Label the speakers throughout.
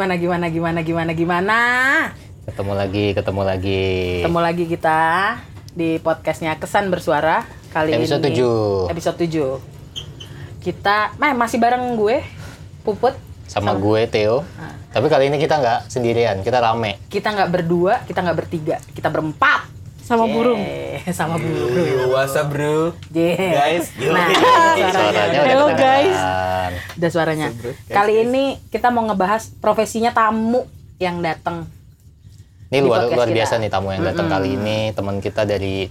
Speaker 1: gimana gimana gimana gimana gimana?
Speaker 2: Ketemu lagi, ketemu lagi.
Speaker 1: Ketemu lagi kita di podcastnya Kesan Bersuara kali
Speaker 2: Episode
Speaker 1: ini.
Speaker 2: 7.
Speaker 1: Episode 7. Kita, nah, masih bareng gue, Puput.
Speaker 2: Sama gue Theo.
Speaker 1: Ah.
Speaker 2: Tapi kali ini kita nggak sendirian, kita rame.
Speaker 1: Kita nggak berdua, kita nggak bertiga, kita berempat.
Speaker 3: Sama burung.
Speaker 1: Yeay, sama burung.
Speaker 4: Up bro?
Speaker 1: Yeay.
Speaker 4: Guys,
Speaker 1: Nah,
Speaker 2: Suaranya
Speaker 1: suaranya.
Speaker 2: udah
Speaker 3: Hello, guys.
Speaker 1: Udah suaranya. Kali
Speaker 4: guys.
Speaker 1: ini kita mau ngebahas profesinya tamu yang datang.
Speaker 2: Ini luar luar
Speaker 1: kita.
Speaker 2: biasa nih tamu yang datang kali ini, teman kita dari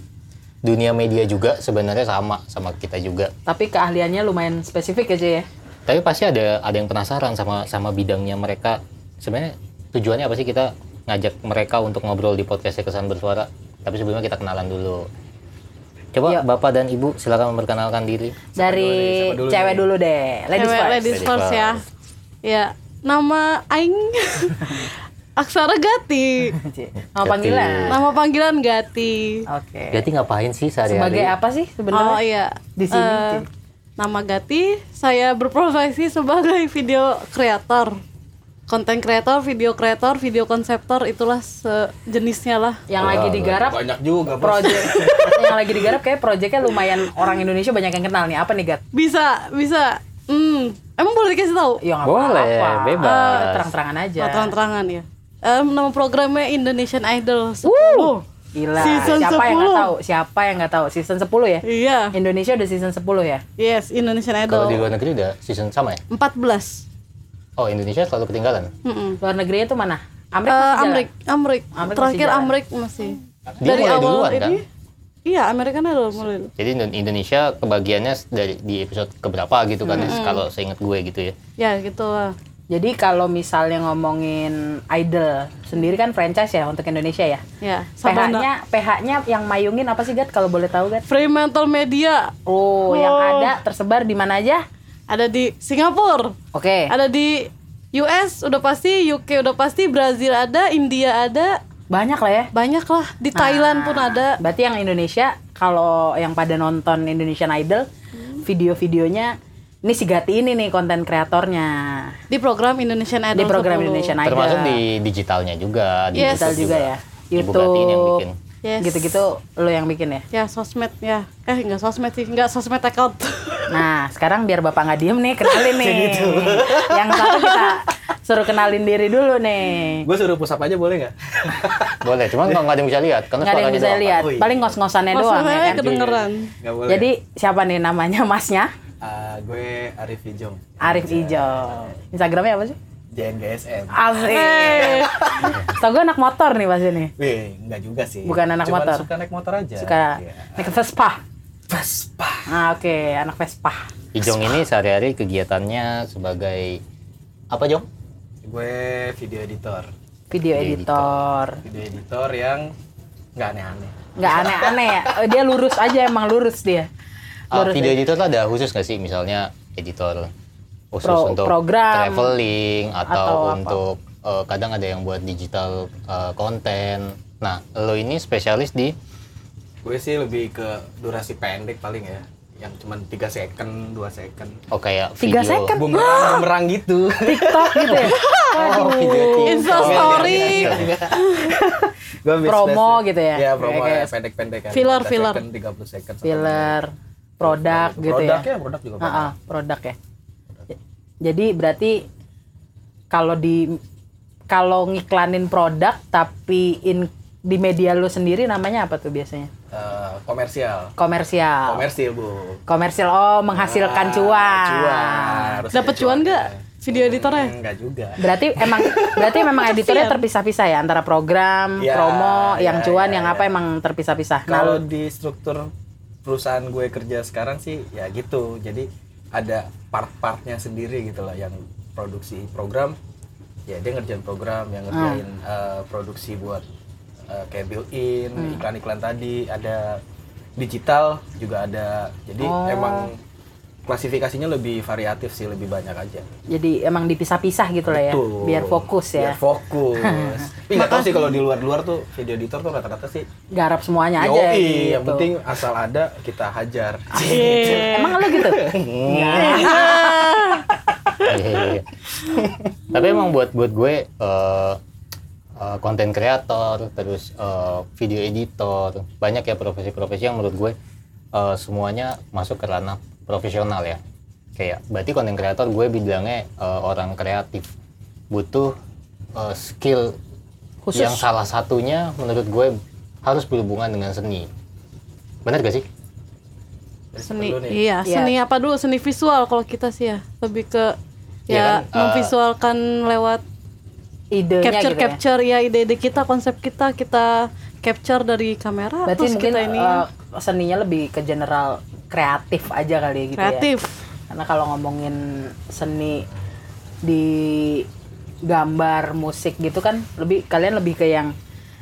Speaker 2: dunia media juga sebenarnya sama sama kita juga.
Speaker 1: Tapi keahliannya lumayan spesifik aja ya.
Speaker 2: Tapi pasti ada ada yang penasaran sama sama bidangnya mereka. Sebenarnya tujuannya apa sih kita ngajak mereka untuk ngobrol di podcast Kesan Bersuara? Tapi sebelumnya kita kenalan dulu. Coba
Speaker 1: Yuk.
Speaker 2: Bapak dan Ibu silakan memperkenalkan diri.
Speaker 1: Dari
Speaker 4: siapa dulu
Speaker 1: cewek
Speaker 4: nih?
Speaker 1: dulu deh. Ladies
Speaker 3: Cewek
Speaker 1: first.
Speaker 3: ladies
Speaker 2: Ladies
Speaker 3: first ya.
Speaker 2: first.
Speaker 3: Ya, nama aing Aksara Gati.
Speaker 1: Nama
Speaker 2: Gati.
Speaker 1: panggilan.
Speaker 3: Nama panggilan Gati.
Speaker 1: Oke.
Speaker 2: Jadi ngapain sih sehari-hari?
Speaker 1: Sebagai apa sih
Speaker 3: Oh
Speaker 1: sebenarnya?
Speaker 3: iya.
Speaker 1: Di sini, Ci.
Speaker 3: nama Gati, saya berprofesi sebagai video kreator. Konten kreator, video kreator, video konseptor itulah sejenisnya lah.
Speaker 1: Yang lagi digarap
Speaker 4: Banyak juga
Speaker 1: project yang lagi digarap kayak projectnya lumayan orang Indonesia banyak yang kenal nih. Apa nih, Gat?
Speaker 3: Bisa, bisa. Hmm, emang boleh dikasih tahu?
Speaker 1: Ya nggak
Speaker 2: Boleh,
Speaker 1: apa-apa.
Speaker 2: bebas.
Speaker 1: Eh, Terang-terangan aja.
Speaker 3: Oh, terang-terangan ya. Em, nama programnya Indonesian Idol 10.
Speaker 1: Uh, Gila.
Speaker 3: Season
Speaker 1: Siapa yang nggak
Speaker 3: 10.
Speaker 1: tahu? Siapa yang nggak tahu? Season 10 ya?
Speaker 3: Iya.
Speaker 1: Indonesia udah season 10 ya?
Speaker 3: Yes, Indonesian
Speaker 2: Kalau di
Speaker 3: Idol.
Speaker 2: luar negeri udah season sama ya?
Speaker 3: 14.
Speaker 2: Oh Indonesia selalu ketinggalan.
Speaker 3: Mm-mm.
Speaker 1: Luar negerinya tuh mana? Amrik
Speaker 3: Eh,
Speaker 1: masih jalan?
Speaker 3: Amrik, Amrik.
Speaker 1: Amrik
Speaker 3: Terakhir
Speaker 1: masih.
Speaker 3: Amrik masih.
Speaker 2: Dia mulai duluan, kan?
Speaker 3: Iya, Amerika Idol mulai. dulu.
Speaker 2: Jadi Indo- Indonesia kebagiannya dari di episode keberapa gitu kan? Kalau seingat gue gitu ya.
Speaker 3: Ya, gitu lah.
Speaker 1: Jadi kalau misalnya ngomongin idol sendiri kan franchise ya untuk Indonesia ya.
Speaker 3: Ya.
Speaker 1: PH-nya PH-nya yang mayungin apa sih Gat kalau boleh tahu Gat?
Speaker 3: Fremantle Media
Speaker 1: Oh, yang
Speaker 3: Oh.
Speaker 1: ada tersebar di mana aja?
Speaker 3: ada di Singapura,
Speaker 1: Oke.
Speaker 3: ada di US udah pasti, UK udah pasti, Brazil ada, India ada,
Speaker 1: Banyak lah ya.
Speaker 3: banyak lah. Di Thailand pun ada.
Speaker 1: Berarti yang Indonesia kalau yang pada nonton Indonesian Idol video-videonya ini si Gati ini nih konten kreatornya
Speaker 3: Di program Indonesian Idol
Speaker 1: di program
Speaker 3: 10.
Speaker 1: Indonesian Idol.
Speaker 2: Termasuk di digitalnya juga. Di
Speaker 3: Yes.
Speaker 1: digital
Speaker 2: YouTube
Speaker 1: juga ya.
Speaker 2: Ibu Gati ini yang bikin.
Speaker 3: Yes.
Speaker 1: Gitu-gitu lo yang bikin ya.
Speaker 3: Ya, sosmed ya. Eh, enggak sosmed sih, enggak sosmed account.
Speaker 1: Nah, sekarang biar Bapak nggak diem nih, kenalin nih. Yang satu kita suruh kenalin diri dulu nih.
Speaker 4: Gue suruh pusap aja boleh nggak?
Speaker 2: Boleh, cuman nggak ada yang bisa lihat karena
Speaker 1: Nggak ada yang bisa
Speaker 2: doang.
Speaker 1: lihat.
Speaker 4: Oh, iya.
Speaker 1: Paling ngos-ngosannya doang ya
Speaker 3: Masalahnya
Speaker 1: kan.
Speaker 3: kedengeran.
Speaker 4: Nggak boleh.
Speaker 1: Jadi siapa nih namanya masnya?
Speaker 4: Ah, gue Arif Ijong.
Speaker 1: Arif Ijo. Instagramnya apa sih?
Speaker 4: JNGSM.
Speaker 1: Asik.
Speaker 3: Eh,
Speaker 1: Tau gue anak motor nih pasti nih.
Speaker 4: Wih, enggak juga sih.
Speaker 1: Bukan anak
Speaker 4: Cuman
Speaker 1: motor.
Speaker 4: suka naik motor aja.
Speaker 1: Suka
Speaker 4: Iya.
Speaker 1: naik Vespa.
Speaker 4: Vespa.
Speaker 1: Ah, oke, anak Vespa.
Speaker 2: Ijong ini sehari-hari kegiatannya sebagai apa Jong?
Speaker 4: Gue video editor.
Speaker 1: Video
Speaker 2: Video
Speaker 1: editor.
Speaker 4: Video editor yang nggak aneh-aneh.
Speaker 1: Nggak aneh-aneh ya. Eh, Dia lurus aja emang lurus dia.
Speaker 2: Ah,
Speaker 1: Lurus
Speaker 2: video
Speaker 1: aja.
Speaker 2: editor tuh ada khusus nggak sih? Misalnya editor khusus
Speaker 1: Pro-
Speaker 2: untuk
Speaker 1: program.
Speaker 2: traveling atau,
Speaker 1: Atau apa.
Speaker 2: untuk eh, kadang ada yang buat digital eh, konten. Nah, lo ini spesialis di
Speaker 4: Gue sih lebih ke durasi pendek paling ya. Yang cuma 3 second, 2 second.
Speaker 2: oh kayak
Speaker 1: Tiga
Speaker 2: video.
Speaker 1: second?
Speaker 4: Bumerang, bumerang gitu.
Speaker 1: TikTok gitu ya.
Speaker 2: Oh, video TikTok.
Speaker 3: Insta story.
Speaker 4: Gue
Speaker 1: Promo gitu ya?
Speaker 4: Iya, promo
Speaker 1: Kayak-
Speaker 4: ya, pendek-pendek kan.
Speaker 3: Filler,
Speaker 4: 15
Speaker 3: filler.
Speaker 4: second, 30 second.
Speaker 1: Filler, produk gitu ya.
Speaker 4: Produknya, produk juga
Speaker 1: Ah,
Speaker 4: banyak.
Speaker 1: ah, produk ya. Jadi berarti kalau di kalau ngiklanin produk tapi in, di media lu sendiri namanya apa tuh biasanya?
Speaker 4: Eh, komersial.
Speaker 1: Komersial.
Speaker 4: Komersil, Bu.
Speaker 1: Komersial oh menghasilkan
Speaker 4: Ah,
Speaker 1: cuan.
Speaker 4: Cuan.
Speaker 3: Dapat cuan nggak video editornya?
Speaker 4: Enggak juga.
Speaker 1: Berarti emang berarti memang editornya
Speaker 3: Kasian.
Speaker 1: terpisah-pisah ya antara program,
Speaker 4: Ya,
Speaker 1: promo,
Speaker 4: ya,
Speaker 1: yang cuan,
Speaker 4: ya,
Speaker 1: yang
Speaker 4: ya.
Speaker 1: apa emang terpisah-pisah. Nah,
Speaker 4: Kalau
Speaker 1: lu-
Speaker 4: di struktur perusahaan gue kerja sekarang sih ya gitu. Jadi ada part-partnya sendiri gitu lah yang produksi program ya dia ngerjain program yang ngerjain eh, produksi buat eh, kayak built-in, iklan-iklan tadi, ada digital juga ada. Jadi
Speaker 1: Oh.
Speaker 4: emang klasifikasinya lebih variatif sih, lebih banyak aja.
Speaker 1: jadi emang dipisah-pisah gitu lah ya,
Speaker 4: Betul.
Speaker 1: biar fokus ya.
Speaker 4: Biar fokus. Tapi nggak tahu sih kalau di luar-luar tuh video editor tuh rata-rata sih
Speaker 1: Garap semuanya aja.
Speaker 4: Yoi,
Speaker 1: gitu.
Speaker 4: yang penting asal ada kita hajar.
Speaker 1: Emang lu gitu?
Speaker 2: Iya, iya, iya. Tapi emang buat buat gue eh konten kreator, terus eh, video editor, banyak ya profesi-profesi yang menurut gue eh, semuanya masuk ke ranah profesional ya. Kayak berarti konten kreator gue bilangnya eh, orang kreatif butuh eh, skill
Speaker 1: Khusus.
Speaker 2: yang salah satunya menurut gue harus berhubungan dengan seni. Benar gak sih?
Speaker 3: seni iya
Speaker 1: Iya.
Speaker 3: seni apa dulu seni visual kalau kita sih ya lebih ke
Speaker 2: Iya
Speaker 3: ya
Speaker 2: kan, eh,
Speaker 3: memvisualkan lewat
Speaker 1: Idenya
Speaker 3: capture
Speaker 1: gitu ya.
Speaker 3: capture ya ide-ide kita konsep kita kita capture dari kamera
Speaker 1: Berarti
Speaker 3: terus
Speaker 1: mungkin
Speaker 3: kita ini
Speaker 1: eh, seninya lebih ke general kreatif aja kali ya gitu ya.
Speaker 3: kreatif
Speaker 1: Karena kalau ngomongin seni di gambar, musik gitu kan lebih kalian lebih ke yang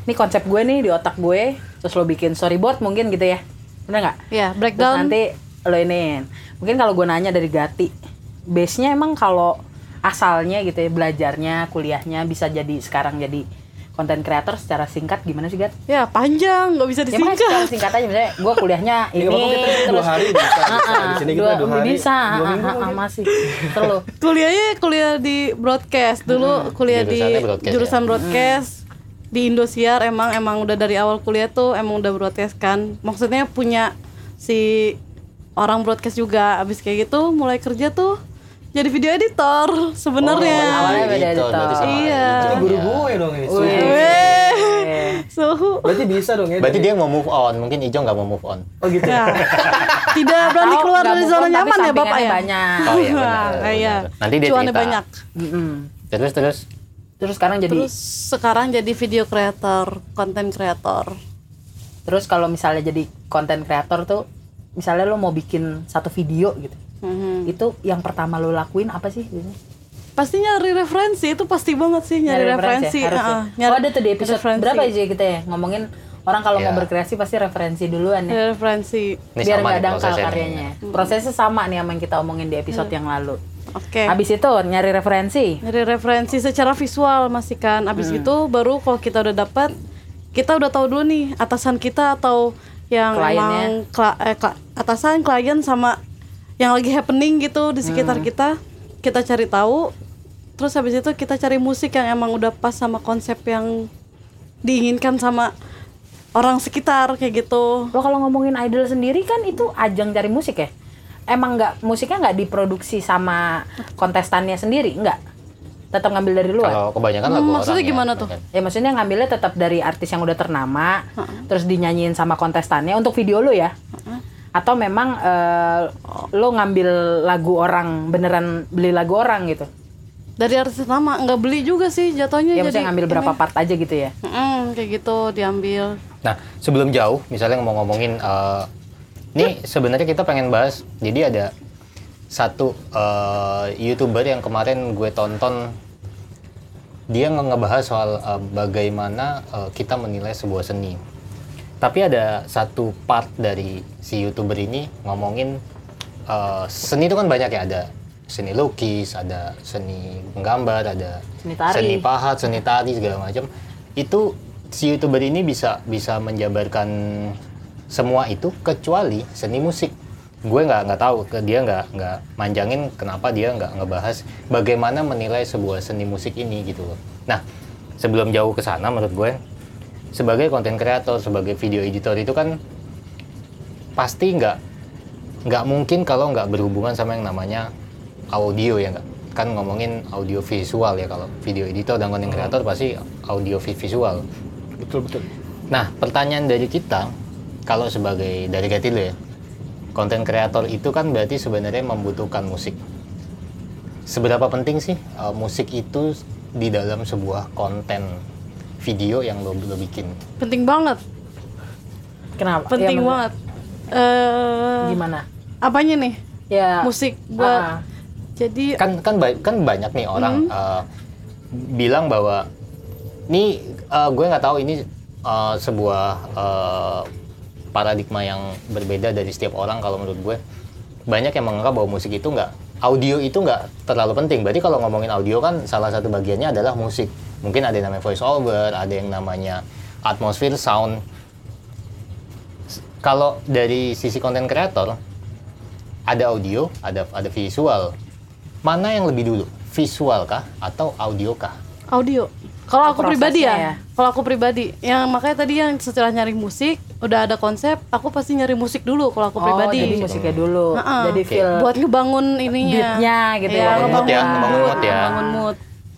Speaker 1: ini konsep gue nih di otak gue, terus lo bikin storyboard mungkin gitu ya. Bener nggak?
Speaker 3: ya
Speaker 1: Terus
Speaker 3: breakdown
Speaker 1: nanti lo ini mungkin kalau gue nanya dari Gati base-nya emang kalau asalnya gitu ya belajarnya kuliahnya bisa jadi sekarang jadi konten kreator secara singkat gimana sih Gat?
Speaker 3: ya panjang nggak bisa
Speaker 1: Ya makanya
Speaker 3: disingkat
Speaker 1: secara singkat aja misalnya gue kuliahnya
Speaker 4: Ini
Speaker 1: ini
Speaker 4: ngomong kita dua hari bisa, bisa.
Speaker 1: Ah,
Speaker 4: Di sini
Speaker 1: dua,
Speaker 4: kita dua hari,
Speaker 1: bisa
Speaker 4: dua
Speaker 1: ah,
Speaker 4: minggu
Speaker 1: ah, ah,
Speaker 4: mungkin.
Speaker 1: masih selalu
Speaker 3: kuliahnya kuliah di broadcast dulu kuliah di
Speaker 2: broadcast
Speaker 3: jurusan
Speaker 1: ya?
Speaker 3: broadcast di Indosiar emang emang udah dari awal kuliah tuh emang udah broadcast kan maksudnya punya si orang broadcast juga abis kayak gitu mulai kerja tuh jadi video editor sebenarnya
Speaker 1: Oh, awalnya beda
Speaker 2: editor, berarti
Speaker 1: editor.
Speaker 3: Iya.
Speaker 4: Itu guru gue dong ini.
Speaker 1: Wih.
Speaker 3: Weh, suhu
Speaker 4: Berarti bisa dong ya.
Speaker 2: Berarti
Speaker 4: dari-
Speaker 2: dia mau move on, mungkin Ijo nggak mau move on.
Speaker 4: Oh gitu.
Speaker 3: ya tidak berani keluar dari zona nyaman ya bapak ya
Speaker 1: banyak
Speaker 2: Oh iya benar.
Speaker 3: Wah,
Speaker 2: benar.
Speaker 3: iya.
Speaker 2: Nanti dia
Speaker 3: Cuannya
Speaker 2: cerita.
Speaker 3: banyak.
Speaker 2: Terus terus
Speaker 1: terus sekarang jadi
Speaker 3: terus sekarang jadi video creator konten kreator
Speaker 1: terus kalau misalnya jadi konten kreator tuh misalnya lo mau bikin satu video gitu
Speaker 3: Mhm.
Speaker 1: itu yang pertama lo lakuin apa sih biasanya?
Speaker 3: pasti nyari referensi itu pasti banget sih nyari, referensi,
Speaker 1: ya, harus ya?
Speaker 3: ah,
Speaker 1: oh
Speaker 3: nyari
Speaker 1: ada tuh di episode
Speaker 3: referensi.
Speaker 1: berapa aja kita ya ngomongin orang kalau mau
Speaker 2: Iya.
Speaker 1: berkreasi pasti referensi duluan ya
Speaker 3: Nyari referensi
Speaker 2: Ini
Speaker 1: biar nggak dangkal
Speaker 2: prosesnya nih.
Speaker 1: karyanya prosesnya sama nih sama yang kita omongin di episode yang lalu
Speaker 3: oke
Speaker 1: habis itu nyari referensi
Speaker 3: nyari referensi secara visual masih kan abis
Speaker 1: Hmm.
Speaker 3: itu baru kalau kita udah dapat kita udah tahu dulu nih atasan kita atau yang
Speaker 1: Kliennya.
Speaker 3: emang kla- eh, kla- atasan klien sama yang lagi happening gitu di
Speaker 1: Hmm.
Speaker 3: sekitar kita kita cari tahu terus habis itu kita cari musik yang emang udah pas sama konsep yang diinginkan sama orang sekitar kayak gitu
Speaker 1: lo kalau ngomongin idol sendiri kan itu ajang cari musik ya emang nggak musiknya nggak diproduksi sama kontestannya sendiri nggak tetap ngambil dari luar
Speaker 2: Kalau kebanyakan lagu
Speaker 3: Hmm, maksudnya
Speaker 2: orang ya,
Speaker 3: gimana tuh?
Speaker 2: kebanyakan.
Speaker 1: Ya maksudnya ngambilnya tetap dari artis yang udah ternama, terus dinyanyiin sama kontestannya untuk video lo ya? Atau memang eh, lo ngambil lagu orang beneran beli lagu orang gitu?
Speaker 3: dari artis lama nggak beli juga sih jatuhnya
Speaker 1: Ya
Speaker 3: jadi
Speaker 1: ngambil berapa
Speaker 3: ini.
Speaker 1: part aja gitu ya?
Speaker 3: Mm, kayak gitu diambil
Speaker 2: Nah, sebelum jauh, misalnya mau ngomongin, eh, ini sebenarnya kita pengen bahas. Jadi ada satu eh, youtuber yang kemarin gue tonton, dia nge- ngebahas soal eh, bagaimana eh, kita menilai sebuah seni. Tapi ada satu part dari si youtuber ini ngomongin eh, seni itu kan banyak ya ada seni lukis, ada seni menggambar, ada
Speaker 1: Seni tari.
Speaker 2: seni pahat, seni tari segala macam. Itu si youtuber ini bisa bisa menjabarkan semua itu kecuali seni musik. Gue nggak nggak tahu dia nggak nggak manjangin kenapa dia nggak ngebahas bagaimana menilai sebuah seni musik ini gitu loh. Nah sebelum jauh ke sana menurut gue sebagai konten kreator sebagai video editor itu kan pasti nggak nggak mungkin kalau nggak berhubungan sama yang namanya audio ya nggak? Kan ngomongin audio visual ya kalau video editor dan konten kreator pasti audio vi- visual.
Speaker 4: Betul betul.
Speaker 2: nah pertanyaan dari kita kalau sebagai dari Gati dulu ya konten kreator itu kan berarti sebenarnya membutuhkan musik. Seberapa penting sih uh, musik itu di dalam sebuah konten video yang lo, lo bikin?
Speaker 3: Penting banget.
Speaker 1: Kenapa?
Speaker 3: penting
Speaker 1: Ya,
Speaker 3: banget. Eh
Speaker 1: Gimana?
Speaker 3: apanya nih?
Speaker 1: Ya
Speaker 3: musik buat
Speaker 1: ah,
Speaker 3: jadi
Speaker 2: kan kan ba- kan banyak nih orang uh, bilang bahwa ini uh, gue nggak tahu ini uh, sebuah uh, paradigma yang berbeda dari setiap orang kalau menurut gue. Banyak yang menganggap bahwa musik itu nggak audio itu nggak terlalu penting berarti kalau ngomongin audio kan salah satu bagiannya adalah musik mungkin ada yang namanya voice over ada yang namanya atmosphere sound kalau dari sisi konten kreator ada audio, ada ada visual. Mana yang lebih dulu? visual kah atau audio kah?
Speaker 3: audio kalau aku pribadi
Speaker 1: ya?
Speaker 3: ya, kalau aku pribadi yang makanya tadi yang setelah nyari musik udah ada konsep aku pasti nyari musik dulu kalau aku
Speaker 1: Oh,
Speaker 3: pribadi
Speaker 1: jadi musiknya dulu.
Speaker 3: Heeh.
Speaker 1: Jadi
Speaker 2: Oke.
Speaker 1: feel
Speaker 3: buat ngebangun ininya
Speaker 1: beatnya gitu
Speaker 3: Iya,
Speaker 1: ya.
Speaker 2: Bangun mood ya,
Speaker 3: ngebangun
Speaker 2: ngebangun mood ya.
Speaker 3: ngebangun mood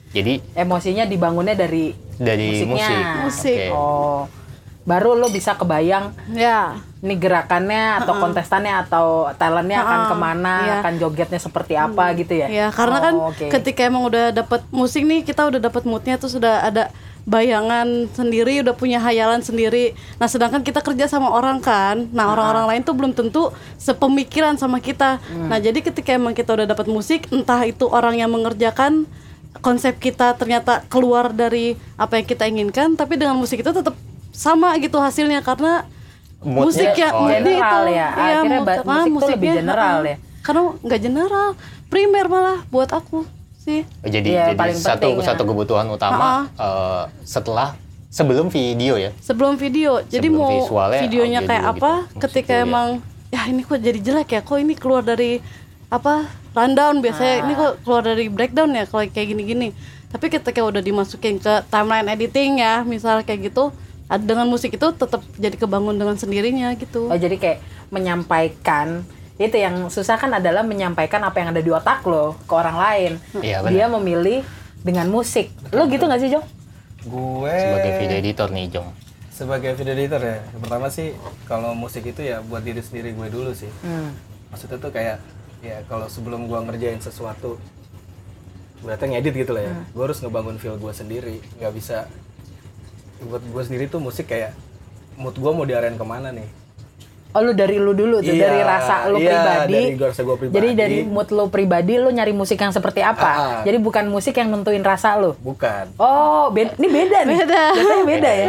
Speaker 2: Jadi
Speaker 1: emosinya dibangunnya dari
Speaker 2: dari
Speaker 1: musiknya.
Speaker 2: musik.
Speaker 3: Musik.
Speaker 2: Oke.
Speaker 1: Oh. Baru lo bisa kebayang
Speaker 3: ya
Speaker 1: nih gerakannya atau kontestannya atau talentnya akan
Speaker 3: Ha-ha.
Speaker 1: ke mana,
Speaker 3: Iya.
Speaker 1: akan jogetnya seperti apa gitu ya?
Speaker 3: ya karena kan
Speaker 1: Oh, oke.
Speaker 3: ketika emang udah dapet musik nih kita udah dapet moodnya tuh sudah ada bayangan sendiri udah punya hayalan sendiri nah sedangkan kita kerja sama orang kan nah orang-orang lain tuh belum tentu sepemikiran sama kita nah jadi ketika emang kita udah dapet musik entah itu orang yang mengerjakan konsep kita ternyata keluar dari apa yang kita inginkan tapi dengan musik itu tetap sama gitu hasilnya karena
Speaker 2: Moodnya-
Speaker 3: musik yang
Speaker 2: oh,
Speaker 3: moodnya
Speaker 1: general
Speaker 3: itu
Speaker 1: ya.
Speaker 3: iya,
Speaker 1: Akhirnya
Speaker 3: mood- karena
Speaker 1: musik tuh
Speaker 3: musiknya,
Speaker 1: lebih general
Speaker 3: ha-ha.
Speaker 1: ya.
Speaker 3: karena nggak general primer malah buat aku sih
Speaker 2: Jadi
Speaker 1: Iya,
Speaker 2: jadi
Speaker 1: paling
Speaker 2: satu
Speaker 1: penting ya.
Speaker 2: satu kebutuhan utama eh, setelah sebelum video ya.
Speaker 3: sebelum video jadi
Speaker 2: Sebelum
Speaker 3: mau
Speaker 2: visualnya,
Speaker 3: videonya
Speaker 2: audio
Speaker 3: kayak
Speaker 2: dulu
Speaker 3: apa
Speaker 2: gitu.
Speaker 3: ketika
Speaker 2: Musik ya.
Speaker 3: emang ya ini kok jadi jelek ya kok ini keluar dari apa rundown biasanya ini kok keluar dari breakdown ya kalau kayak gini-gini tapi ketika udah dimasukin ke timeline editing ya misal kayak gitu dengan musik itu tetap jadi kebangun dengan sendirinya gitu
Speaker 1: Oh jadi kayak menyampaikan itu yang susah kan adalah menyampaikan apa yang ada di otak lo ke orang lain.
Speaker 2: Iya, benar.
Speaker 1: Dia memilih dengan musik. Lo gitu nggak sih Jo?
Speaker 4: gue
Speaker 2: Sebagai video editor nih Jong.
Speaker 4: sebagai video editor ya yang pertama sih kalau musik itu ya buat diri sendiri gue dulu sih
Speaker 1: Hmm.
Speaker 4: maksudnya tuh kayak ya kalau sebelum gue ngerjain sesuatu berarti ngedit gitu lah ya
Speaker 1: Hmm.
Speaker 4: gue harus ngebangun feel gue sendiri nggak bisa buat gue sendiri tuh musik kayak mood gue mau diarahin ke mana nih
Speaker 1: Oh lu dari lu dulu tuh,
Speaker 4: Iya,
Speaker 1: dari rasa lu
Speaker 4: iya,
Speaker 1: pribadi.
Speaker 4: dari rasa gua pribadi.
Speaker 1: Jadi dari mood lu pribadi lu nyari musik yang seperti apa?
Speaker 4: Ah, ah.
Speaker 1: Jadi bukan musik yang nentuin rasa lu.
Speaker 4: bukan
Speaker 1: Oh, beda, ini beda nih.
Speaker 3: Beda.
Speaker 1: Jatuhnya beda ya.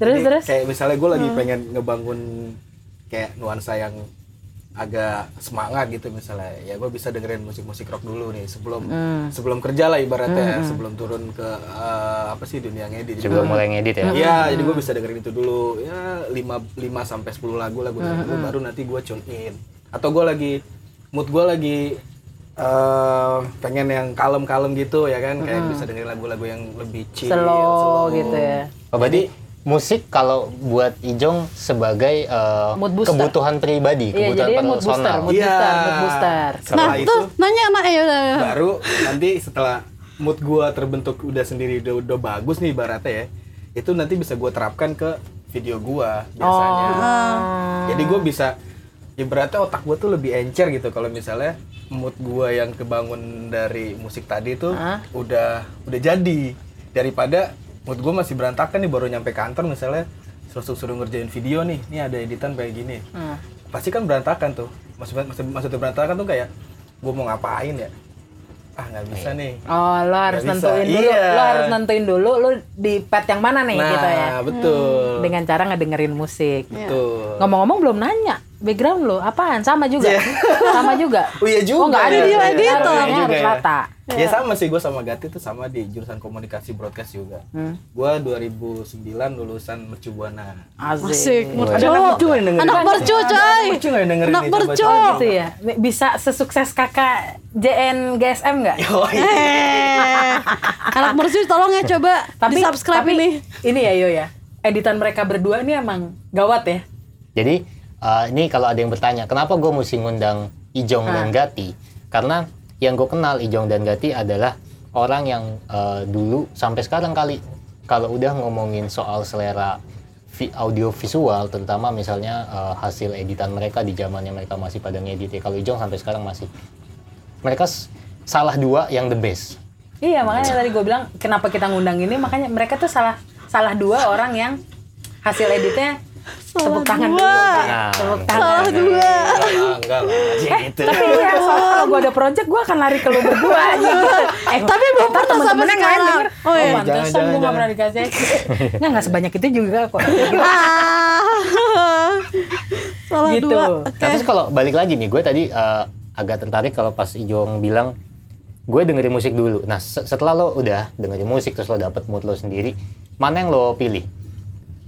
Speaker 1: Terus
Speaker 4: Jadi
Speaker 1: terus.
Speaker 4: kayak misalnya gue lagi pengen ngebangun kayak nuansa yang agak semangat gitu misalnya. Ya gue bisa dengerin musik-musik rock dulu nih sebelum sebelum kerja lah ibaratnya sebelum turun ke eh, apa sih dunia ngedit.
Speaker 2: Sebelum mulai ngedit ya.
Speaker 4: Iya, jadi gue bisa dengerin itu dulu. Ya 5 5 sampai 10 lagu lagu dulu baru nanti gue tune in. Atau gue lagi mood gue lagi eh pengen yang kalem-kalem gitu ya kan, kayak bisa dengerin lagu-lagu yang lebih chill,
Speaker 1: Slow. gitu ya.
Speaker 2: Oh, berarti musik kalau buat Ijong sebagai
Speaker 1: Mood booster.
Speaker 2: kebutuhan pribadi,
Speaker 1: Iya,
Speaker 2: kebutuhan
Speaker 1: jadi mood booster,
Speaker 2: personal.
Speaker 1: mood
Speaker 4: Iya.
Speaker 1: booster, mood booster.
Speaker 3: nah
Speaker 4: Setelah itu
Speaker 3: tuh nanya nak ya udah
Speaker 4: baru nanti setelah mood gua terbentuk udah sendiri udah, udah bagus nih ibaratnya ya. Itu nanti bisa gua terapkan ke video gua biasanya.
Speaker 1: Oh.
Speaker 4: Jadi gue bisa ibaratnya otak gue tuh lebih encer gitu kalau misalnya mood gue yang kebangun dari musik tadi tuh
Speaker 1: Hah?
Speaker 4: udah udah jadi daripada mood gue masih berantakan nih baru nyampe kantor misalnya suruh suruh ngerjain video nih ini ada editan kayak gini
Speaker 1: Hmm.
Speaker 4: pasti kan berantakan tuh maksudnya maksud, maksudnya berantakan tuh kayak gue mau ngapain ya ah nggak bisa nih
Speaker 1: Oh, lo harus
Speaker 4: bisa.
Speaker 1: nentuin dulu.
Speaker 4: Iya.
Speaker 1: Lo harus nentuin dulu lo di pet yang mana nih
Speaker 4: nah
Speaker 1: gitu ya.
Speaker 4: betul
Speaker 1: Dengan cara ngedengerin musik.
Speaker 4: betul
Speaker 1: Ngomong-ngomong belum nanya background lo apaan? Sama juga. Sama juga.
Speaker 4: Oh iya juga.
Speaker 1: Oh, nggak ada
Speaker 4: ya.
Speaker 1: video
Speaker 4: Iya,
Speaker 1: editor.
Speaker 4: iya
Speaker 1: Harus
Speaker 4: juga ya.
Speaker 1: rata.
Speaker 4: Ya sama sih gue sama Gati tuh sama di jurusan komunikasi broadcast juga.
Speaker 1: Hmm.
Speaker 4: Gue 2009 lulusan Mercu Buana.
Speaker 1: Asik.
Speaker 3: mercu
Speaker 4: Ada anak mercu yang dengerin
Speaker 3: anak mercu coy
Speaker 4: Mercu nggak yang dengerin
Speaker 3: anak mercu
Speaker 4: coba.
Speaker 1: Gitu ya. Bisa sesukses kakak JN GSM nggak?
Speaker 4: Yoi.
Speaker 3: Eh, anak mercu tolong ya coba di subscribe
Speaker 1: tapi
Speaker 3: ini
Speaker 1: Ini ya Yo ya. Editan mereka berdua ini emang gawat ya.
Speaker 2: Jadi eh, ini kalau ada yang bertanya, kenapa gue mesti ngundang Ijong dan Gati? Karena yang gue kenal Ijong dan Gati adalah orang yang eh, dulu sampai sekarang kali kalau udah ngomongin soal selera vi- audio visual, terutama misalnya eh, hasil editan mereka di zamannya mereka masih pada ngedit ya. Kalau Ijong sampai sekarang masih mereka salah dua yang the best.
Speaker 1: Iya makanya tadi gue bilang kenapa kita ngundang ini makanya mereka tuh salah salah dua orang yang hasil editnya tepuk tangan.
Speaker 2: Nah,
Speaker 1: Tepuk tangan.
Speaker 3: salah dua
Speaker 4: Ah, enggak lah, aja gitu.
Speaker 1: Tapi iya, soalnya kalau gue ada project gue akan lari ke lu berdua aja. Eh,
Speaker 3: Tapi belum pernah sampai
Speaker 1: temen-temennya nggak
Speaker 3: sekarang.
Speaker 1: denger.
Speaker 3: Oh,
Speaker 1: Oh,
Speaker 3: iya.
Speaker 1: pantesan
Speaker 4: Jangan,
Speaker 1: gue
Speaker 4: jangan.
Speaker 1: pernah dikasih. Nggak, nggak sebanyak itu juga kok.
Speaker 3: Ah. salah
Speaker 1: Gitu.
Speaker 3: dua
Speaker 2: Nah, terus kalau balik lagi nih, gue tadi eh, agak tertarik kalau pas Ijong bilang gue dengerin musik dulu. Nah, se- setelah lo udah dengerin musik terus lo dapet mood lo sendiri, mana yang lo pilih?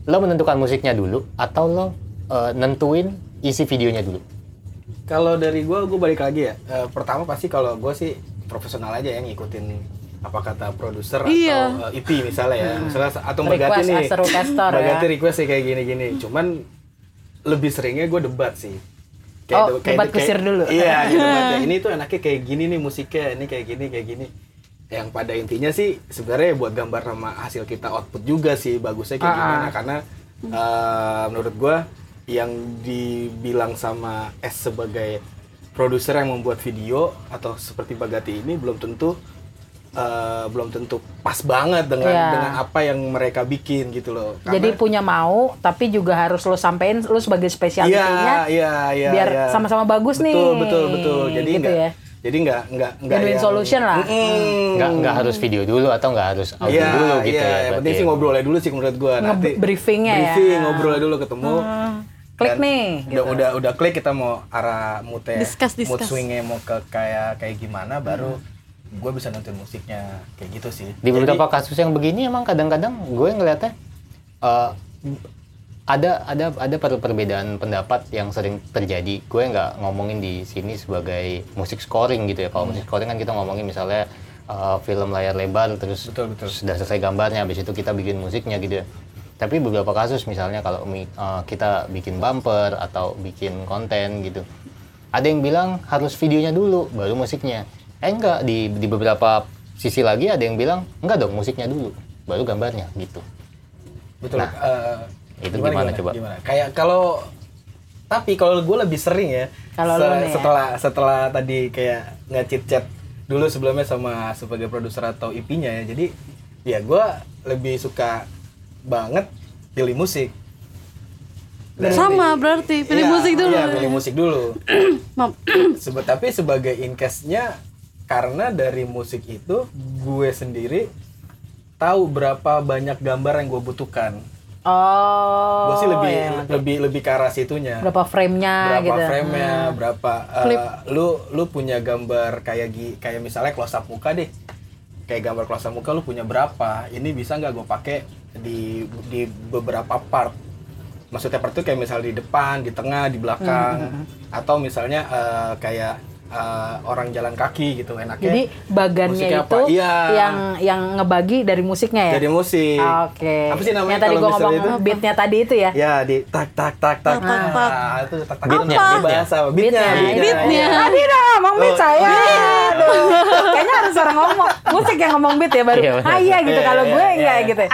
Speaker 2: Lo menentukan musiknya dulu atau lo eh, nentuin isi videonya dulu?
Speaker 4: Kalau dari gue, gue balik lagi ya. Eh, pertama pasti kalau gue sih profesional aja yang ngikutin apa kata produser
Speaker 3: Iya.
Speaker 4: atau uh, EP misalnya ya misalnya atau Mbak
Speaker 1: Request
Speaker 4: Gati nih
Speaker 1: as a requester
Speaker 4: Mbak
Speaker 1: ya.
Speaker 4: Request sih kayak gini-gini cuman lebih seringnya gue debat sih
Speaker 1: Oh, debat kusir dulu.
Speaker 4: iya gitu, debat ya. ini tuh enaknya kayak gini nih musiknya ini kayak gini kayak gini yang pada intinya sih sebenarnya buat gambar sama hasil kita output juga sih bagusnya kayak
Speaker 1: Ah,
Speaker 4: gimana
Speaker 1: ah.
Speaker 4: karena eh, menurut gua yang dibilang sama S sebagai produser yang membuat video atau seperti Bagati ini belum tentu eh, belum tentu pas banget dengan
Speaker 1: Iya.
Speaker 4: dengan apa yang mereka bikin gitu loh.
Speaker 1: Jadi
Speaker 4: Karena-
Speaker 1: punya mau, tapi juga harus lo sampein lo sebagai
Speaker 4: Iya,
Speaker 1: spesialitinya.
Speaker 4: iya, iya.
Speaker 1: biar
Speaker 4: iya.
Speaker 1: sama-sama bagus
Speaker 4: betul,
Speaker 1: nih.
Speaker 4: Betul, betul, Jadi
Speaker 1: Gitu
Speaker 4: enggak
Speaker 1: ya.
Speaker 4: Jadi enggak enggak enggak
Speaker 1: Win-win
Speaker 4: yang-
Speaker 1: solution lah.
Speaker 4: Mm-mm.
Speaker 2: nggak nggak harus video dulu atau nggak harus audio
Speaker 4: Iya,
Speaker 2: dulu gitu
Speaker 4: iya,
Speaker 2: ya
Speaker 4: penting sih ngobrolnya dulu sih menurut gua. Nanti
Speaker 1: briefingnya ya.
Speaker 4: briefing, ngobrolnya dulu ketemu.
Speaker 1: Klik
Speaker 4: Dan
Speaker 1: nih,
Speaker 4: Udah,
Speaker 1: gitu.
Speaker 4: udah udah klik kita mau arah moodnya,
Speaker 3: Discuss,
Speaker 4: mood
Speaker 3: discuss.
Speaker 4: swingnya mau ke kayak kayak gimana, baru gue bisa nonton musiknya kayak gitu sih.
Speaker 2: di
Speaker 4: Jadi-
Speaker 2: beberapa kasus yang begini emang kadang-kadang gue ngeliatnya eh, ada ada ada per- perbedaan pendapat yang sering terjadi. Gue nggak ngomongin di sini sebagai musik scoring gitu ya. Kalau musik scoring kan kita ngomongin misalnya eh, film layar lebar terus
Speaker 4: Betul, betul.
Speaker 2: sudah selesai gambarnya habis itu kita bikin musiknya gitu ya. Tapi beberapa kasus misalnya kalau eh, kita bikin bumper atau bikin konten gitu. Ada yang bilang harus videonya dulu baru musiknya. Eh enggak di di beberapa sisi lagi ada yang bilang enggak dong musiknya dulu baru gambarnya gitu.
Speaker 4: Betul.
Speaker 2: Nah,
Speaker 4: eh,
Speaker 2: itu gimana coba?
Speaker 4: Kayak kalau tapi kalau gue lebih sering ya.
Speaker 1: Kalau nih ya.
Speaker 4: setelah setelah tadi kayak ngecit chat dulu sebelumnya sama sebagai produser atau IP-nya ya. Jadi ya gue lebih suka banget pilih musik. Dan-
Speaker 3: Sama berarti pilih
Speaker 4: Iya,
Speaker 3: musik dulu.
Speaker 4: Iya, pilih musik dulu. Sebe- tapi sebagai incase-nya karena dari musik itu gue sendiri tahu berapa banyak gambar yang gue butuhkan.
Speaker 1: Oh.
Speaker 4: gue sih lebih
Speaker 1: ya.
Speaker 4: lebih lebih ke arah situnya.
Speaker 1: berapa frame-nya
Speaker 4: berapa
Speaker 1: gitu.
Speaker 4: frame-nya, berapa eh, lu lu punya gambar kayak kayak misalnya close up muka deh. Kayak gambar close up muka lu punya berapa? Ini bisa nggak gue pakai di di beberapa part. Maksudnya part itu kayak misalnya di depan, di tengah, di belakang, atau misalnya eh, kayak eh, orang jalan kaki gitu enaknya.
Speaker 1: Jadi bagannya
Speaker 4: musiknya
Speaker 1: itu
Speaker 4: apa? Iya.
Speaker 1: yang yang ngebagi dari musiknya ya.
Speaker 4: Jadi musik.
Speaker 1: Oke.
Speaker 4: Apa sih namanya
Speaker 1: Yang tadi
Speaker 4: kalau
Speaker 1: gua ngomong
Speaker 4: itu?
Speaker 1: beatnya tadi itu ya.
Speaker 4: Ya di tak tak tak tak.
Speaker 3: Tak, tak, tak.
Speaker 4: Nah, itu tak tak.
Speaker 2: Beatnya, beatnya.
Speaker 4: bahasa apa? Beatnya.
Speaker 1: Beatnya.
Speaker 3: Beatnya.
Speaker 1: Tadi udah ngomong beat saya.
Speaker 4: iya.
Speaker 1: Aduh. Kayaknya harus orang ngomong musik yang ngomong beat ya baru.
Speaker 2: Iya,
Speaker 1: ah iya gitu.
Speaker 4: Iya,
Speaker 1: Kalau
Speaker 4: iya,
Speaker 1: gue
Speaker 4: iya,
Speaker 1: enggak
Speaker 4: iya.
Speaker 1: gitu.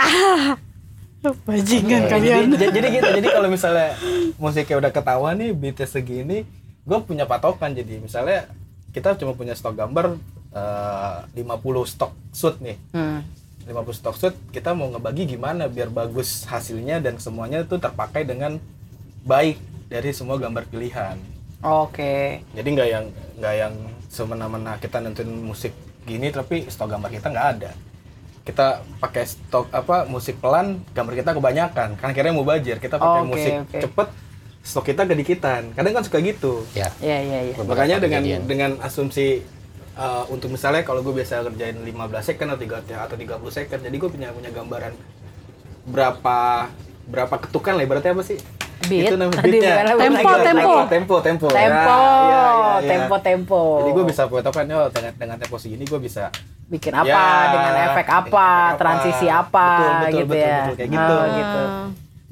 Speaker 3: Bajingan
Speaker 4: Jadi,
Speaker 3: kalian.
Speaker 4: jadi, jadi gitu. Jadi kalau misalnya musiknya udah ketahuan nih beatnya segini, gue punya patokan. Jadi misalnya kita cuma punya stok gambar eh, 50 stok shoot nih.
Speaker 1: Hmm.
Speaker 4: 50 stok shoot kita mau ngebagi gimana biar bagus hasilnya dan semuanya itu terpakai dengan baik dari semua gambar pilihan.
Speaker 1: Oke.
Speaker 4: Jadi nggak yang nggak yang semena-mena kita nentuin musik gini tapi stok gambar kita nggak ada. Kita pakai stok apa musik pelan, gambar kita kebanyakan. Kan akhirnya mau bajir. Kita pakai
Speaker 1: Oke,
Speaker 4: musik
Speaker 1: oke.
Speaker 4: cepet, stok kita kedikitan. Kadang kan suka gitu.
Speaker 2: ya
Speaker 1: Iya iya iya.
Speaker 2: Beberapa
Speaker 4: Makanya dengan
Speaker 2: kejadian.
Speaker 4: dengan asumsi uh, untuk misalnya kalau gue biasa kerjain 15 second atau 3 atau 30 second, jadi gue punya punya gambaran berapa berapa ketukan lah ibaratnya apa sih?
Speaker 1: Beat?
Speaker 4: Itu namanya beatnya.
Speaker 3: Tempo, tempo.
Speaker 4: tempo, tempo,
Speaker 1: Tempo,
Speaker 4: Ya, iya.
Speaker 1: tempo, tempo.
Speaker 4: Jadi gue bisa patokan oh dengan dengan tempo segini gue bisa
Speaker 1: bikin apa
Speaker 4: Ya,
Speaker 1: dengan efek apa,
Speaker 4: efek apa.
Speaker 1: transisi apa
Speaker 4: Betul, betul,
Speaker 1: gitu
Speaker 4: betul,
Speaker 1: ya.
Speaker 4: betul, kayak gitu.
Speaker 1: Oh, gitu.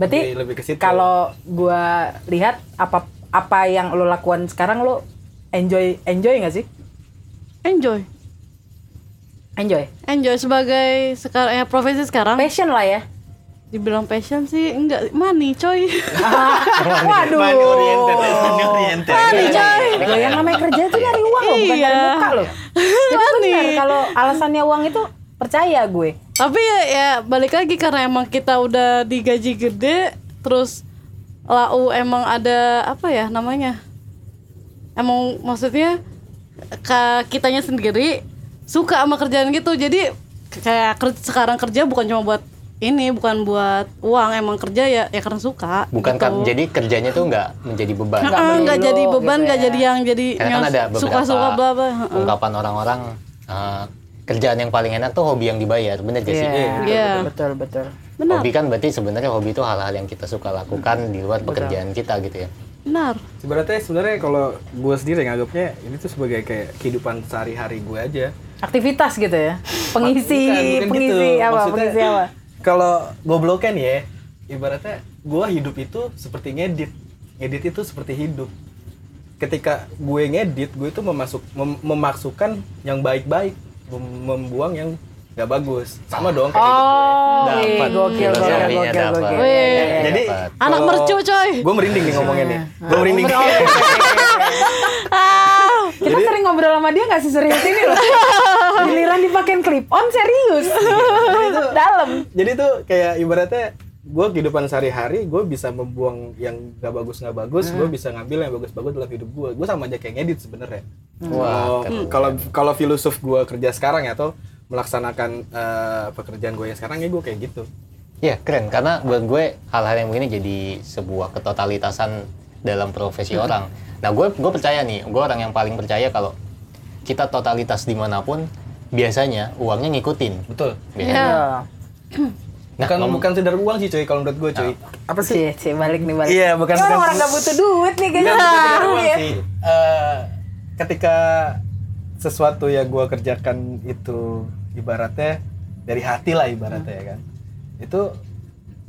Speaker 1: Berarti
Speaker 4: Lebih- lebih ke situ.
Speaker 1: kalau gua lihat apa apa yang lo lakukan sekarang lo enjoy enjoy nggak sih?
Speaker 3: Enjoy.
Speaker 1: Enjoy.
Speaker 3: Enjoy sebagai sekarang ya profesi sekarang.
Speaker 1: Passion lah ya.
Speaker 3: Dibilang passion sih enggak money coy.
Speaker 1: Waduh.
Speaker 4: money oriented, money oriented.
Speaker 3: money coy.
Speaker 1: Lo yang namanya kerja itu nyari uang loh, bukan
Speaker 3: Iya.
Speaker 1: nyari muka loh. Itu benar kalau alasannya uang itu percaya gue.
Speaker 3: Tapi ya, ya balik lagi karena emang kita udah digaji gede terus lau emang ada apa ya namanya? Emang maksudnya ka- kitanya sendiri suka sama kerjaan gitu. Jadi kayak ker- sekarang kerja bukan cuma buat ini, bukan buat uang, emang kerja ya ya karena suka.
Speaker 2: bukan
Speaker 3: gitu.
Speaker 2: kan jadi kerjanya tuh nggak menjadi beban
Speaker 1: Nggak
Speaker 3: Heeh, nggak jadi beban,
Speaker 1: gitu
Speaker 3: nggak
Speaker 1: ya.
Speaker 3: jadi yang jadi
Speaker 2: karena kan ada
Speaker 3: suka-suka bla bla. heeh.
Speaker 2: ungkapan orang-orang eh, kerjaan yang paling enak tuh hobi yang dibayar bener gak sih
Speaker 1: Iya.
Speaker 3: Iya.
Speaker 1: Betul betul.
Speaker 3: Benar.
Speaker 2: hobi kan berarti sebenarnya hobi itu hal-hal yang kita suka lakukan di luar pekerjaan kita gitu ya
Speaker 3: benar
Speaker 4: Sebenarnya sebenarnya kalau gue sendiri nganggapnya ini tuh sebagai kayak kehidupan sehari-hari gue aja.
Speaker 1: Aktivitas gitu ya. Pengisi,
Speaker 4: Bukan, bukan
Speaker 1: pengisi
Speaker 4: gitu.
Speaker 1: apa?
Speaker 4: Maksudnya,
Speaker 1: Pengisi apa?
Speaker 4: Kalau gobloknya nih ya, ibaratnya gue hidup itu seperti ngedit. Ngedit itu seperti hidup. Ketika gue ngedit, gue itu memasuk mem- memasukkan yang baik-baik, membuang yang gak bagus. Sama dong kayak gue.
Speaker 1: Oh,
Speaker 2: Dapat.
Speaker 1: iya, gokil, gokil, gokil,
Speaker 2: dapat.
Speaker 1: gokil.
Speaker 3: Wih.
Speaker 1: Iya, iya, iya.
Speaker 4: Jadi
Speaker 2: Dapat.
Speaker 3: Anak mercu, coy.
Speaker 4: Gue merinding nih ngomongnya nih. Gue merinding.
Speaker 1: Oh, iya, iya, iya.
Speaker 3: ah
Speaker 1: Kita sering ngobrol sama dia nggak seserius ini loh. Giliran dipakein clip on serius. Dalam.
Speaker 4: Jadi tuh kayak ibaratnya gue kehidupan sehari-hari gue bisa membuang yang gak bagus nggak bagus gue bisa ngambil yang bagus-bagus dalam hidup gue gue sama aja kayak ngedit sebenarnya.
Speaker 2: Wah,
Speaker 4: Kalau- kalau kalau filosof gue kerja sekarang ya atau melaksanakan eh, pekerjaan gue yang sekarang ya gue kayak gitu.
Speaker 2: Iya keren. Karena buat gue hal-hal yang begini jadi sebuah ketotalitasan dalam profesi orang. Nah gue gue percaya nih, gue orang yang paling percaya kalau kita totalitas di mana pun biasanya uangnya ngikutin.
Speaker 4: betul.
Speaker 2: Biasanya.
Speaker 3: Iya.
Speaker 2: Nah,
Speaker 4: bukan
Speaker 2: ngomong-
Speaker 4: bukan sekedar uang sih cuy kalau menurut gue cuy apa sih
Speaker 1: Cie, cie, balik nih balik.
Speaker 4: Iya, bukan- bukan-
Speaker 1: orang nggak butuh duit nih kayaknya.
Speaker 4: Bukan uang
Speaker 1: Iya.
Speaker 4: sih. Eh, ketika sesuatu yang gue kerjakan itu ibaratnya dari hati lah ibaratnya ya kan itu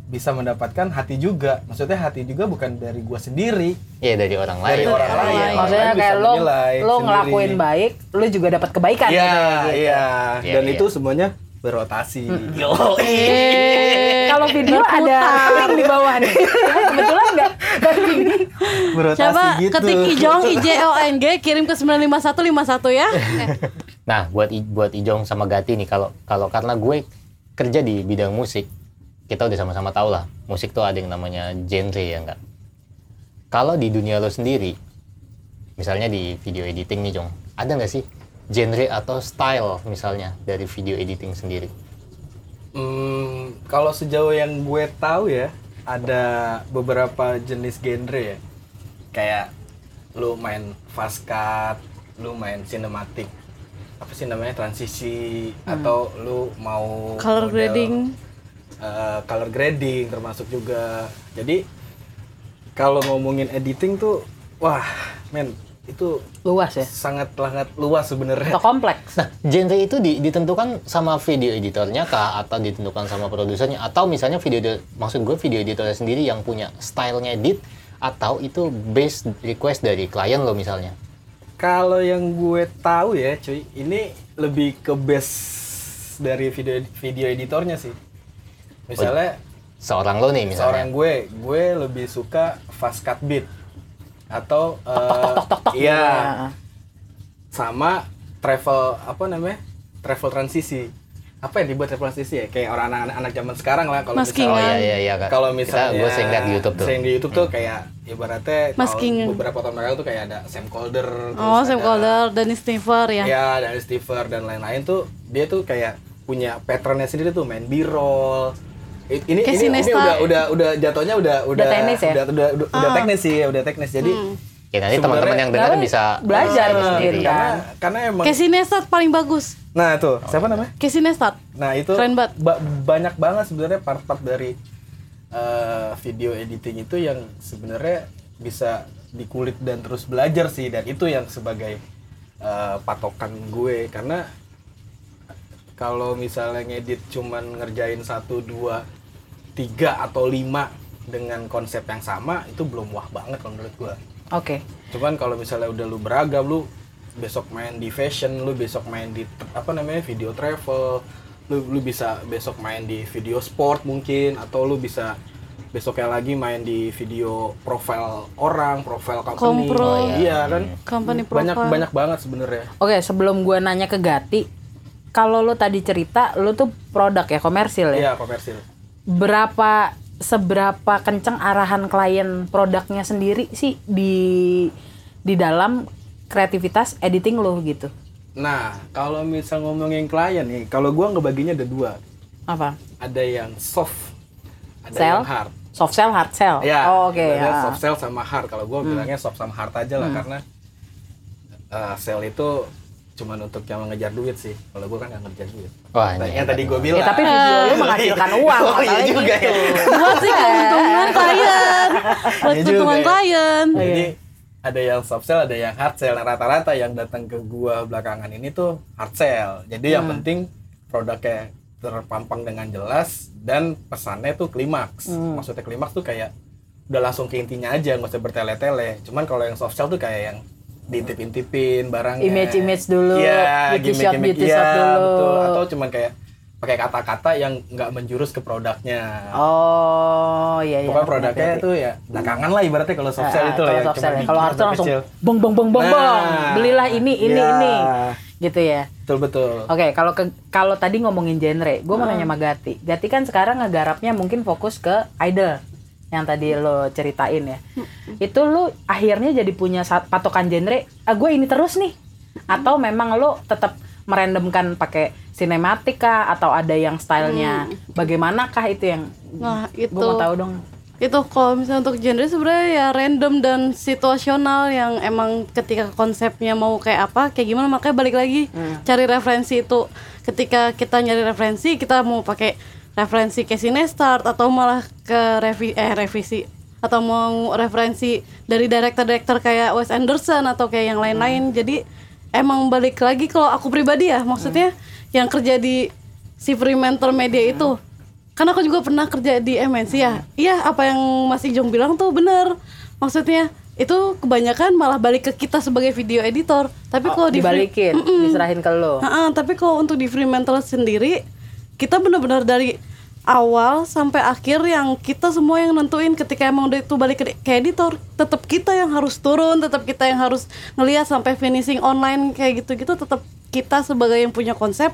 Speaker 4: bisa mendapatkan hati juga maksudnya hati juga bukan dari gue sendiri
Speaker 2: Iya dari orang lain.
Speaker 4: Dari orang lain.
Speaker 2: lain.
Speaker 1: Maksudnya
Speaker 4: Orang
Speaker 1: kayak lo lo
Speaker 4: sendiri.
Speaker 1: ngelakuin baik, lo juga dapat kebaikan
Speaker 4: Iya,
Speaker 1: gitu, gitu.
Speaker 4: iya.
Speaker 2: Iya,
Speaker 4: Dan
Speaker 2: iya.
Speaker 4: itu semuanya berotasi. Yo.
Speaker 3: Eh,
Speaker 1: Kalau video ada link di bawah nih. Kebetulan nggak nggak ini.
Speaker 4: berotasi
Speaker 3: Coba
Speaker 4: gitu.
Speaker 3: ketik Ijong I J O N G kirim ke 95151 ya. Eh,
Speaker 2: Nah buat I- buat Ijong sama Gati nih kalau kalau karena gue kerja di bidang musik, kita udah sama-sama tahu lah musik tuh ada yang namanya genre ya enggak. Kalau di dunia lo sendiri, misalnya di video editing nih Jong, ada nggak sih genre atau style misalnya dari video editing sendiri?
Speaker 4: Hmm, kalau sejauh yang gue tahu ya, ada beberapa jenis genre ya. Kayak lu main fast cut, lu main cinematic, apa sih namanya transisi, atau lu mau
Speaker 3: Color
Speaker 4: model,
Speaker 3: grading.
Speaker 4: eh, color grading termasuk juga. Jadi kalau ngomongin editing tuh, wah, men itu
Speaker 1: Luas ya.
Speaker 4: sangat sangat luas sebenarnya.
Speaker 1: Atau kompleks.
Speaker 2: Nah, genre itu di- ditentukan sama video editornya kah atau ditentukan sama produsernya atau misalnya video edi- maksud gue video editornya sendiri yang punya stylenya edit atau itu based request dari klien lo misalnya.
Speaker 4: Kalau yang gue tahu ya, cuy, ini lebih ke base dari video video editornya sih. Misalnya
Speaker 2: Seorang lo nih misalnya.
Speaker 4: seorang gue, gue lebih suka fast cut beat atau eh, iya
Speaker 1: Nah,
Speaker 4: sama travel apa namanya travel transisi. Apa yang dibuat travel transisi ya? Kayak orang anak anak zaman sekarang lah kalau
Speaker 3: Masking.
Speaker 2: Oh
Speaker 4: misalnya
Speaker 2: iya iya iya
Speaker 4: kalau misalnya
Speaker 2: gue sering lihat di YouTube tuh.
Speaker 4: sering di YouTube tuh kayak ibaratnya
Speaker 3: Masking.
Speaker 4: tahun beberapa tahun lalu tuh kayak ada Sam Calder
Speaker 3: Oh, Sam
Speaker 4: ada-
Speaker 3: Calder, Dennis Stiver ya.
Speaker 4: Ya, dari Stever dan lain-lain tuh dia tuh kayak punya patternnya sendiri tuh main B-roll. Ini
Speaker 3: Kayak
Speaker 4: ini, ini udah udah udah jatuhnya udah udah
Speaker 1: teknis ya?
Speaker 4: Udah udah, udah, udah teknis sih, udah teknis. Jadi
Speaker 2: Ya nanti teman-teman yang dengar
Speaker 1: Nah,
Speaker 2: bisa
Speaker 1: belajar
Speaker 2: bisa
Speaker 1: sendiri kan.
Speaker 4: karena karena emang
Speaker 3: Casey Neistat paling bagus.
Speaker 4: Nah, tuh, siapa namanya?
Speaker 3: Casey Neistat.
Speaker 4: Nah, itu
Speaker 3: Keren banget.
Speaker 4: ba- banyak banget sebenarnya part-part dari eh, video editing itu yang sebenarnya bisa dikulik dan terus belajar sih dan itu yang sebagai eh, patokan gue karena kalau misalnya ngedit cuman ngerjain satu dua tiga atau lima dengan konsep yang sama itu belum wah banget kalau menurut gue
Speaker 1: Oke.
Speaker 4: cuman kalau misalnya udah lu beragam lu besok main di fashion lu besok main di apa namanya video travel lu lu bisa besok main di video sport mungkin atau lu bisa besoknya lagi main di video profile orang profile company
Speaker 3: Kompro. Oh,
Speaker 2: iya.
Speaker 4: iya kan
Speaker 3: Company
Speaker 4: banyak
Speaker 3: profile.
Speaker 4: banyak banget sebenarnya
Speaker 1: Oke, sebelum gua nanya ke Gati, kalau lo tadi cerita lo tuh produk ya komersil ya.
Speaker 4: iya komersil
Speaker 1: Berapa seberapa kenceng arahan klien produknya sendiri sih di di dalam kreativitas editing lo gitu.
Speaker 4: nah kalau misal ngomongin klien nih kalau gua ngebaginya ada dua
Speaker 1: Apa?
Speaker 4: ada yang soft ada
Speaker 1: Sell?
Speaker 4: yang hard
Speaker 1: Soft sell, hard sell.
Speaker 4: Ya,
Speaker 1: oh, oke.
Speaker 4: sebenarnya
Speaker 1: ya.
Speaker 4: soft sell sama hard. Kalau gue bilangnya soft sama hard aja lah, karena uh, sell itu cuman untuk yang mengejar duit sih. Kalau gue kan nggak ngejar duit.
Speaker 2: Wah,
Speaker 4: Nah,
Speaker 2: ini
Speaker 4: yang tadi gue bilang.
Speaker 1: Ya, tapi video lo menghasilkan uang,
Speaker 4: Oh iya juga
Speaker 1: gitu.
Speaker 4: ya.
Speaker 3: Buat sih keuntungan klien. buat
Speaker 4: Iya
Speaker 3: keuntungan
Speaker 4: ya.
Speaker 3: klien
Speaker 4: Jadi ada yang soft sell, ada yang hard sell. Nah, Rata-rata yang datang ke gua belakangan ini tuh hard sell. Jadi yang penting produknya terpampang dengan jelas dan pesannya tuh klimaks. Maksudnya klimaks tuh kayak udah langsung ke intinya aja, nggak usah bertele-tele. Cuman kalau yang soft sell tuh kayak yang diintip-intipin barangnya.
Speaker 1: Image-image dulu,
Speaker 4: Iya,
Speaker 1: beauty shot,
Speaker 4: gimmick-gimmick,
Speaker 1: beauty
Speaker 4: iya,
Speaker 1: shot dulu.
Speaker 4: betul. Atau cuman kayak pakai kata-kata yang nggak menjurus ke produknya.
Speaker 1: Oh, iya iya.
Speaker 4: Pokoknya produknya itu ya belakangan lah ibaratnya kalau soft sell
Speaker 1: Ah,
Speaker 4: itu lah
Speaker 1: kalau
Speaker 4: ya.
Speaker 1: soft sell ya. Kalau hard sell
Speaker 4: atau
Speaker 1: langsung
Speaker 4: kecil.
Speaker 1: bong bong bong bong bong.
Speaker 4: Nah,
Speaker 1: Belilah ini ini
Speaker 4: iya.
Speaker 1: ini. Gitu ya.
Speaker 4: Betul betul.
Speaker 1: Oke, kalau ke kalau tadi ngomongin genre, gue mau nanya sama Gati. Gati kan sekarang ngegarapnya mungkin fokus ke idol yang tadi lo ceritain ya. Itu lo akhirnya jadi punya patokan genre, ah, gue ini terus nih. Atau memang lo tetap merandomkan pakai sinematik kah? Atau ada yang stylenya bagaimanakah? Itu yang
Speaker 3: nah itu
Speaker 1: gue mau tahu dong.
Speaker 3: itu kalau misalnya untuk genre sebenarnya ya random dan situasional yang emang ketika konsepnya mau kayak apa kayak gimana makanya balik lagi cari referensi itu. Ketika kita nyari referensi kita mau pakai referensi ke Cinestart atau malah ke revi eh revisi atau mau referensi dari director-director kayak Wes Anderson atau kayak yang lain-lain. Jadi emang balik lagi kalau aku pribadi ya maksudnya yang kerja di si Fremantle Media itu. Kan aku juga pernah kerja di MNC ya. Iya apa yang Mas Ijong bilang tuh bener. Maksudnya itu kebanyakan malah balik ke kita sebagai video editor. Tapi kalau di Free-
Speaker 1: Dibalikin, diserahin ke lo.
Speaker 3: Ha-ha, tapi kalau untuk di Fremantle sendiri kita benar-benar dari awal sampai akhir yang kita semua yang nentuin ketika emang udah itu balik ke, ke editor tetap kita yang harus turun tetap kita yang harus ngelihat sampai finishing online kayak gitu-gitu tetap kita sebagai yang punya konsep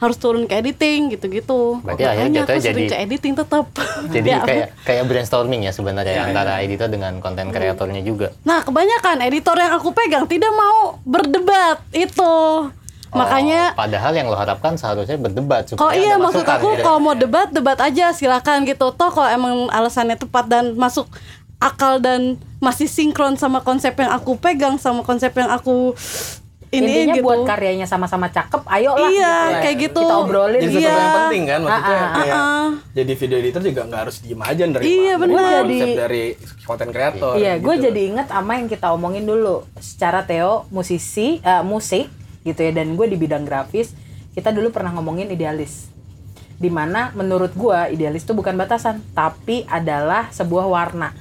Speaker 3: harus turun ke editing gitu-gitu.
Speaker 2: Berarti akhirnya jatuhnya jadi-
Speaker 3: ke editing tetap
Speaker 2: Jadi
Speaker 3: Ya,
Speaker 2: kayak kayak brainstorming ya sebenarnya antara editor dengan konten kreatornya juga.
Speaker 3: Nah, kebanyakan editor yang aku pegang tidak mau berdebat itu. Makanya
Speaker 2: Oh, padahal yang lo harapkan seharusnya berdebat supaya
Speaker 3: Kalau iya maksud aku
Speaker 2: gitu.
Speaker 3: kalau mau debat debat aja silakan gitu. Toh kalau emang alasannya tepat dan masuk akal dan masih sinkron sama konsep yang aku pegang sama konsep yang aku ini
Speaker 1: Intinya
Speaker 3: gitu.
Speaker 1: buat karyanya sama-sama cakep, ayo lah
Speaker 3: Iya,
Speaker 1: gitu ya.
Speaker 3: kayak gitu.
Speaker 1: Kita obrolin
Speaker 4: Jadi
Speaker 1: gitu.
Speaker 4: sesuatu yang
Speaker 3: Iya.
Speaker 4: penting kan maksudnya
Speaker 1: Ah, ah,
Speaker 4: kayak
Speaker 3: ah.
Speaker 4: jadi video editor juga nggak harus diem aja dari
Speaker 3: Iya, bener.
Speaker 4: konsep
Speaker 1: Jadi-
Speaker 4: dari konten kreator.
Speaker 1: Iya, gue
Speaker 4: gitu.
Speaker 1: jadi inget sama yang kita omongin dulu. Secara Theo musisi, eh, musik gitu ya, dan gue di bidang grafis, kita dulu pernah ngomongin idealis. Di mana menurut gue idealis itu bukan batasan, tapi adalah sebuah warna.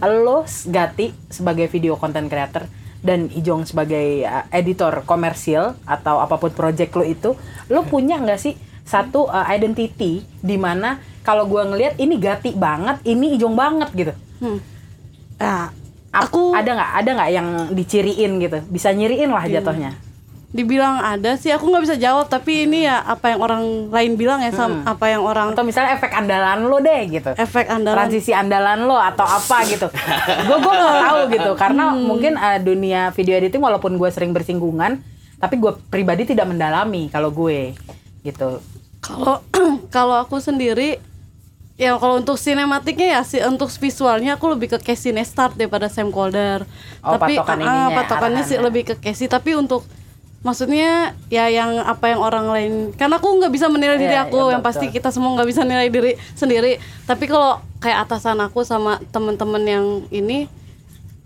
Speaker 1: Lo Gati sebagai video content creator dan Ijong sebagai uh, editor komersial atau apa pun project lo itu, lo punya nggak sih satu uh, identity di mana kalau gue ngelihat ini Gati banget, ini Ijong banget gitu.
Speaker 3: Hmm.
Speaker 1: Ap-
Speaker 3: aku
Speaker 1: ada nggak ada nggak yang diciriin gitu bisa nyiriin lah jatuhnya
Speaker 3: dibilang ada sih aku nggak bisa jawab tapi ini ya apa yang orang lain bilang ya sama apa yang orang
Speaker 1: atau misalnya efek andalan lo deh gitu.
Speaker 3: Efek andalan.
Speaker 1: Transisi andalan lo atau apa gitu. Gue gue nggak tahu gitu. Karena mungkin uh, dunia video editing walaupun gue sering bersinggungan tapi gue pribadi tidak mendalami kalau gue gitu.
Speaker 3: Kalau kalau aku sendiri ya kalau untuk sinematiknya ya sih untuk visualnya aku lebih ke Casey Neistat daripada Sam Calder.
Speaker 1: Oh,
Speaker 3: tapi
Speaker 1: patokan
Speaker 3: ah,
Speaker 1: ininya,
Speaker 3: patokannya sih lebih ke Casey. Tapi untuk maksudnya ya yang apa yang orang lain karena aku nggak bisa menilai diri
Speaker 1: Iya,
Speaker 3: aku
Speaker 1: iya,
Speaker 3: yang pasti kita semua nggak bisa nilai diri sendiri. Tapi kalau kayak atasan aku sama temen-temen yang ini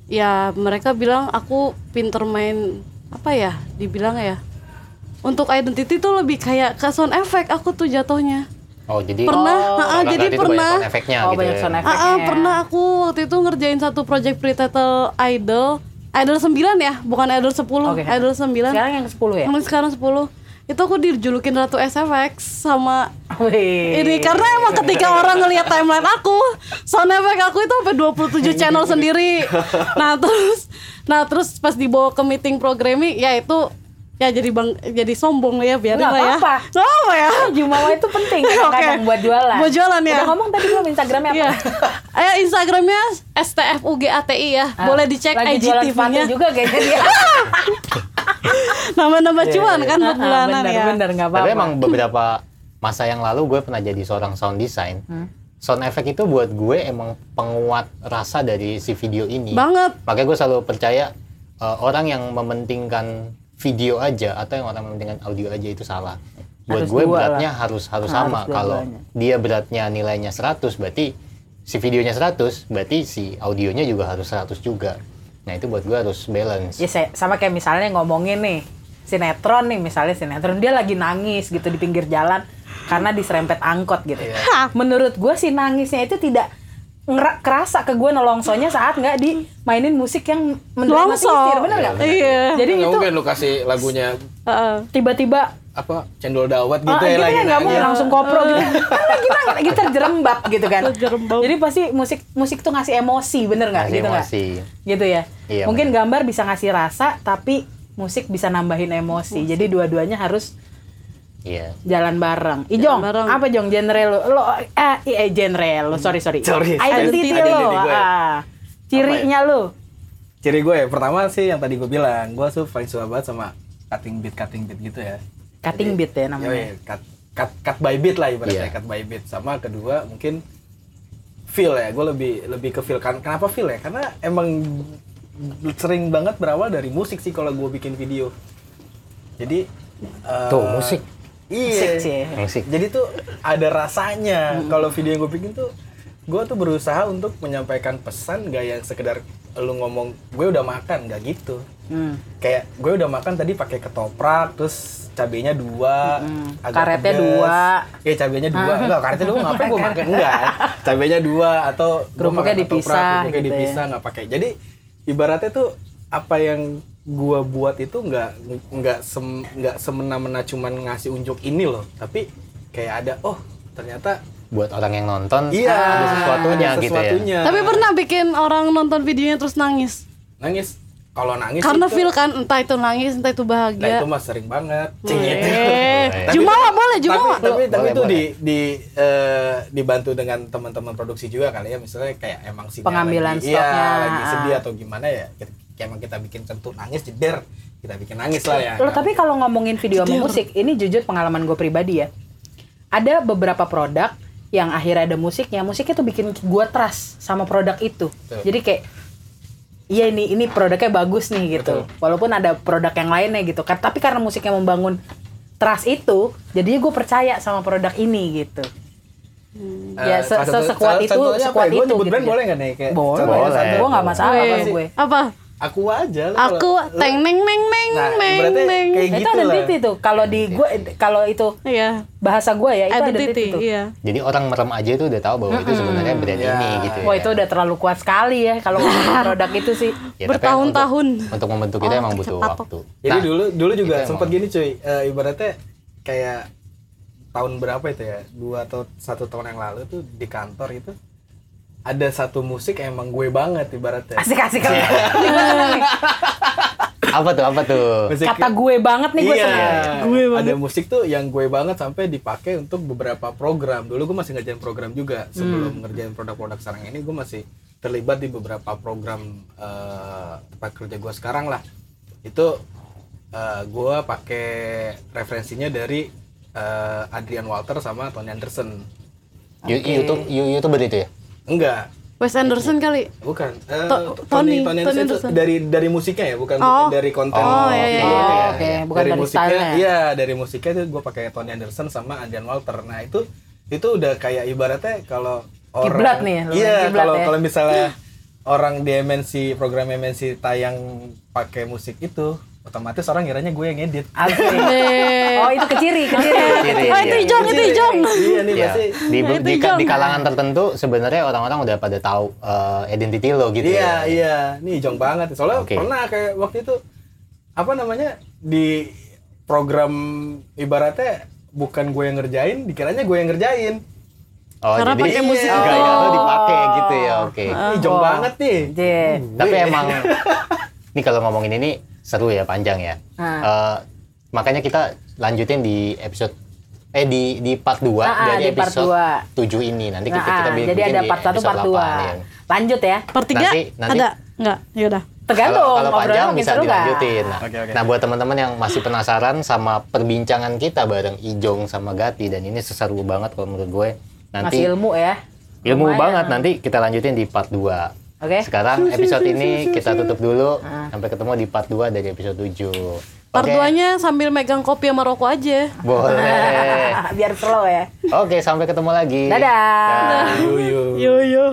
Speaker 3: ya mereka bilang aku pinter main apa ya dibilang ya untuk identity tuh lebih kayak ke sound effect aku tuh jatuhnya.
Speaker 2: Oh, jadi
Speaker 3: Pernah,
Speaker 2: oh, Kakak
Speaker 3: jadi pernah.
Speaker 2: banyak sound efeknya
Speaker 1: oh
Speaker 2: gitu
Speaker 1: banyak
Speaker 2: ya.
Speaker 1: sound
Speaker 3: Ah, ah,
Speaker 1: effect
Speaker 3: pernah aku waktu itu ngerjain satu project pre-title Idol Idol 9 ya, bukan Idol 10
Speaker 1: Oke.
Speaker 3: Idol 9
Speaker 1: sekarang yang ke 10 ya?
Speaker 3: Yang sekarang 10 Itu aku dijulukin Ratu SFX sama
Speaker 1: Wih.
Speaker 3: ini karena emang ketika orang ngelihat timeline aku sound effect aku itu sampai 27 channel sendiri. Nah terus nah terus pas dibawa ke meeting programming ya itu ya jadi bang jadi sombong ya biarin
Speaker 1: Nggak
Speaker 3: lah ya. Nggak apa ya
Speaker 1: Jumawa itu penting
Speaker 3: Oke.
Speaker 1: kadang-kadang buat jualan
Speaker 3: Buat jualan, ya.
Speaker 1: udah ngomong tadi belum instagramnya apa
Speaker 3: Iya. Eh Instagramnya STFUGATI ya.
Speaker 1: Ah,
Speaker 3: Boleh dicek
Speaker 1: lagi jualan sepatu
Speaker 3: IGTV-nya.
Speaker 1: juga kayaknya dia
Speaker 3: Nambah-nambah cuan kan buat
Speaker 1: Ah,
Speaker 3: bulanan
Speaker 1: bener,
Speaker 3: ya.
Speaker 1: bener nggak apa-apa
Speaker 2: Tapi emang beberapa masa yang lalu gue pernah jadi seorang sound design.
Speaker 1: Hmm.
Speaker 2: Sound effect itu buat gue emang penguat rasa dari si video ini.
Speaker 3: Banget.
Speaker 2: Makanya gue selalu percaya uh, orang yang mementingkan video aja atau yang orang mementingkan audio aja itu salah. Buat
Speaker 1: Harus
Speaker 2: gue
Speaker 1: dua
Speaker 2: beratnya
Speaker 1: lah.
Speaker 2: harus harus
Speaker 1: Harus
Speaker 2: sama. Kalau dia beratnya nilainya 100 berarti si videonya 100 berarti si audionya juga harus 100 juga nah itu buat gua harus balance
Speaker 1: Ya saya- sama kayak misalnya ngomongin nih sinetron nih misalnya sinetron dia lagi nangis gitu di pinggir jalan karena diserempet angkot gitu. Hah, Menurut gue sih nangisnya itu tidak kerasa ke gue nolongsonya saat nggak dimainin musik yang mendramatisir,
Speaker 3: Longso.
Speaker 1: bener nggak?
Speaker 3: Iya.
Speaker 1: Jadi
Speaker 4: Nggak
Speaker 1: itu
Speaker 4: mungkin lu kasih lagunya
Speaker 3: Heeh.
Speaker 1: tiba-tiba
Speaker 4: apa cendol dawat gitu
Speaker 1: ah,
Speaker 4: ya
Speaker 1: gitu
Speaker 4: lagi
Speaker 1: kan nggak mungkin
Speaker 4: nanya.
Speaker 1: langsung kopro gitu. Kan lagi nangis, lagi terjerembab gitu kan.
Speaker 3: Terjerembab.
Speaker 1: Jadi pasti musik musik tuh ngasih emosi, bener nggak? Gitu nggak?
Speaker 2: emosi.
Speaker 1: Gitu ya.
Speaker 2: Iya,
Speaker 1: Mungkin gambar bisa ngasih rasa, tapi musik bisa nambahin emosi. Jadi dua-duanya harus
Speaker 2: iya
Speaker 1: jalan bareng. Ijong,
Speaker 3: bareng.
Speaker 1: apa Jong genre lo? Lo eh, eh genre lo, sorry sorry.
Speaker 4: Sorry,
Speaker 1: Identity,
Speaker 4: identity
Speaker 1: lo.
Speaker 4: gue.
Speaker 1: Ah. Cirinya lo.
Speaker 4: ciri gue ya, pertama sih yang tadi gue bilang gue tuh paling suka banget sama cutting beat cutting beat gitu ya
Speaker 1: Cutting beat ya namanya.
Speaker 4: Yoi, cut, cut, cut by beat lah ibaratnya
Speaker 2: Iya.
Speaker 4: cut by beat sama kedua mungkin feel ya gue lebih lebih ke feel kan kenapa feel ya karena emang sering banget berawal dari musik sih kalau gue bikin video jadi eh,
Speaker 2: Tuh, musik.
Speaker 4: Iya.
Speaker 1: Musik
Speaker 4: jadi tuh ada rasanya. Kalau video yang gue bikin tuh gue tuh berusaha untuk menyampaikan pesan gak yang sekedar lu ngomong gue udah makan. Gak gitu.
Speaker 1: Hmm.
Speaker 4: kayak gue udah makan tadi pakai ketoprak terus cabenya dua agak
Speaker 1: Karetnya
Speaker 4: pedes.
Speaker 1: dua.
Speaker 4: ya cabenya dua. Enggak karetnya dua ngapain gue makan? Enggak cabenya dua atau
Speaker 1: Kerupuknya dipisah
Speaker 4: kerupuknya
Speaker 1: gitu ya.
Speaker 4: dipisah nggak pakai. Jadi ibaratnya tuh apa yang gua buat itu nggak nggak sem, nggak semena-mena cuman ngasih unjuk ini loh tapi kayak ada oh ternyata
Speaker 2: buat orang yang nonton
Speaker 4: iya
Speaker 2: ada sesuatunya
Speaker 4: ada
Speaker 2: gitu ya
Speaker 4: sesuatunya.
Speaker 3: Tapi pernah bikin orang nonton videonya terus nangis.
Speaker 4: nangis kalau nangis
Speaker 3: Karena
Speaker 4: itu,
Speaker 3: feel kan entah itu nangis, entah itu
Speaker 4: nah
Speaker 3: bahagia.
Speaker 4: itu mah sering banget cing
Speaker 3: Eh,
Speaker 2: Tapi-
Speaker 3: Jumawa boleh, Jumawa.
Speaker 4: tapi tapi, tapi
Speaker 2: Boleh,
Speaker 4: itu
Speaker 2: boleh.
Speaker 4: di di eh, dibantu dengan teman-teman produksi juga kali ya misalnya kayak emang si
Speaker 1: Pengambilan
Speaker 4: lagi,
Speaker 1: stoknya.
Speaker 4: iya, lagi sedih atau gimana ya emang kita bikin tentu nangis jeder kita bikin nangis lah ya
Speaker 1: Lo tapi kalau ngomongin video sama musik, ini jujur pengalaman gue pribadi ya. Ada beberapa produk yang akhirnya ada musiknya, musiknya tuh bikin gue trust sama produk itu.
Speaker 4: Betul.
Speaker 1: Jadi kayak iya ini ini produknya bagus nih gitu. Walaupun ada produk yang lainnya gitu. Ka- Tapi karena musiknya membangun trust itu, jadinya gue percaya sama produk ini gitu. ya,
Speaker 4: Eh,
Speaker 1: se- se- sekuat
Speaker 4: salah
Speaker 1: itu,
Speaker 4: apa
Speaker 1: sekuat
Speaker 4: ya? Gua
Speaker 1: itu
Speaker 4: nyebut
Speaker 1: gitu
Speaker 4: brand
Speaker 1: ya.
Speaker 4: boleh nggak nih kayak
Speaker 1: Boleh.
Speaker 2: Boleh.
Speaker 1: Gue nggak masalah sama gue.
Speaker 3: Apa?
Speaker 4: Aku aja lu
Speaker 3: Aku
Speaker 4: lu-
Speaker 3: teng neng neng neng
Speaker 4: Nah,
Speaker 3: neng.
Speaker 4: kayak
Speaker 1: itu
Speaker 4: gitu lah.
Speaker 1: identity tuh. Kalau di gue, kalau itu
Speaker 3: Iya.
Speaker 1: bahasa gue ya, itu identity,
Speaker 3: Identity,
Speaker 1: tuh.
Speaker 3: iya.
Speaker 2: jadi orang merem aja itu udah tahu bahwa itu sebenarnya brand
Speaker 4: Iya.
Speaker 2: ini gitu ya
Speaker 1: Wah itu udah terlalu kuat sekali ya kalau produk itu sih.
Speaker 2: Ya,
Speaker 3: Bertahun-tahun.
Speaker 2: untuk, untuk membentuk kita
Speaker 3: Oh,
Speaker 2: emang butuh
Speaker 3: kecepatok.
Speaker 2: waktu
Speaker 4: Jadi
Speaker 2: Nah,
Speaker 4: dulu dulu juga
Speaker 2: itu
Speaker 4: sempat gini cuy, eh, ibaratnya kayak tahun berapa itu ya, dua atau satu tahun yang lalu tuh di kantor itu ada satu musik yang emang gue banget ibaratnya.
Speaker 1: Asik asik kalau
Speaker 2: apa tuh apa tuh
Speaker 4: Musik-
Speaker 1: kata gue banget nih gue
Speaker 4: iya,
Speaker 1: seneng.
Speaker 3: Gue banget.
Speaker 4: Ada musik tuh yang gue banget sampai dipakai untuk beberapa program. Dulu gue masih ngerjain program juga sebelum ngerjain produk-produk sekarang ini gue masih terlibat di beberapa program eh, tempat kerja gue sekarang lah. Itu eh, gue pakai referensinya dari eh, Adrian Walter sama Tony Anderson.
Speaker 2: You- YouTube you- YouTuber itu ya
Speaker 4: Enggak,
Speaker 3: Wes Anderson kali.
Speaker 4: bukan. Eh,
Speaker 3: To-
Speaker 4: Tony,
Speaker 3: Tony-
Speaker 4: Tony
Speaker 3: Tony
Speaker 4: Anderson dari dari musiknya ya, bukan,
Speaker 3: Oh.
Speaker 4: bukan dari konten.
Speaker 3: Oh, iya, iya,
Speaker 1: iya.
Speaker 4: ya.
Speaker 1: Oke, bukan dari
Speaker 4: musiknya.
Speaker 1: stylenya.
Speaker 4: Iya, dari musiknya itu gue pakai Tony Anderson sama Adrian Walter. Nah itu itu udah kayak ibaratnya kalau orang.
Speaker 1: Kiblat nih, lu main
Speaker 4: Iya,
Speaker 1: kiblat
Speaker 4: kalau
Speaker 1: ya.
Speaker 4: kalau misalnya orang di MNC program MNC tayang pakai musik itu, otomatis orang ngiranya gue yang edit.
Speaker 1: Oh itu keciri, keciri.
Speaker 2: Keciri,
Speaker 3: Oh, itu
Speaker 2: iya.
Speaker 3: hijau, itu hijau.
Speaker 4: Iya nih
Speaker 2: Ya,
Speaker 4: pasti.
Speaker 2: di,
Speaker 3: Nah,
Speaker 2: di, di kalangan tertentu sebenarnya orang-orang udah pada tahu eh, identity lo gitu
Speaker 4: Iya,
Speaker 2: ya.
Speaker 4: iya. Nih jong banget. Soalnya
Speaker 2: Oke.
Speaker 4: pernah kayak waktu itu apa namanya di program ibaratnya bukan gue yang ngerjain, dikiranya gue yang ngerjain.
Speaker 2: Oh,
Speaker 3: Karena
Speaker 2: jadi
Speaker 3: pakai musik
Speaker 2: gaya
Speaker 3: itu.
Speaker 2: lo dipakai gitu ya, oke.
Speaker 4: Nih jong
Speaker 1: Oh.
Speaker 4: banget nih.
Speaker 1: Jeh.
Speaker 2: Tapi emang ini kalau ngomongin ini seru ya, panjang ya.
Speaker 1: Ah.
Speaker 2: Eh, makanya kita lanjutin di episode eh di di part 2
Speaker 1: Ah, ah,
Speaker 2: dari
Speaker 1: di part
Speaker 2: episode
Speaker 1: dua.
Speaker 2: 7 ini. Nanti
Speaker 1: Nah,
Speaker 2: kita, kita
Speaker 1: ah,
Speaker 2: bikin
Speaker 1: jadi ada part 1,
Speaker 2: episode
Speaker 1: part 2.
Speaker 2: 8, ya.
Speaker 1: Lanjut ya.
Speaker 3: Per tiga
Speaker 2: Nanti- nanti-
Speaker 3: ada? Enggak, yaudah.
Speaker 1: Tergantung.
Speaker 2: Kalau, kalau
Speaker 1: ngobrolnya
Speaker 2: panjang bisa dilanjutin. Nah,
Speaker 4: Oke, oke.
Speaker 2: nah, buat teman-teman yang masih penasaran sama perbincangan kita bareng Ijong sama Gati dan ini seseru banget kalau menurut gue. Nanti
Speaker 1: Masih ilmu ya.
Speaker 2: ilmu
Speaker 1: Lumayan.
Speaker 2: banget nanti kita lanjutin di part 2.
Speaker 1: Oke.
Speaker 2: Sekarang episode ini kita tutup dulu
Speaker 1: Ah.
Speaker 2: sampai ketemu di part 2 dari episode 7.
Speaker 3: Part
Speaker 2: Oke.
Speaker 3: 2-nya sambil megang kopi sama rokok aja.
Speaker 2: Boleh.
Speaker 1: Biar slow ya.
Speaker 2: Oke, sampai ketemu lagi.
Speaker 1: Dadah.
Speaker 2: Dah.
Speaker 4: Yo yo.
Speaker 3: Yo yo.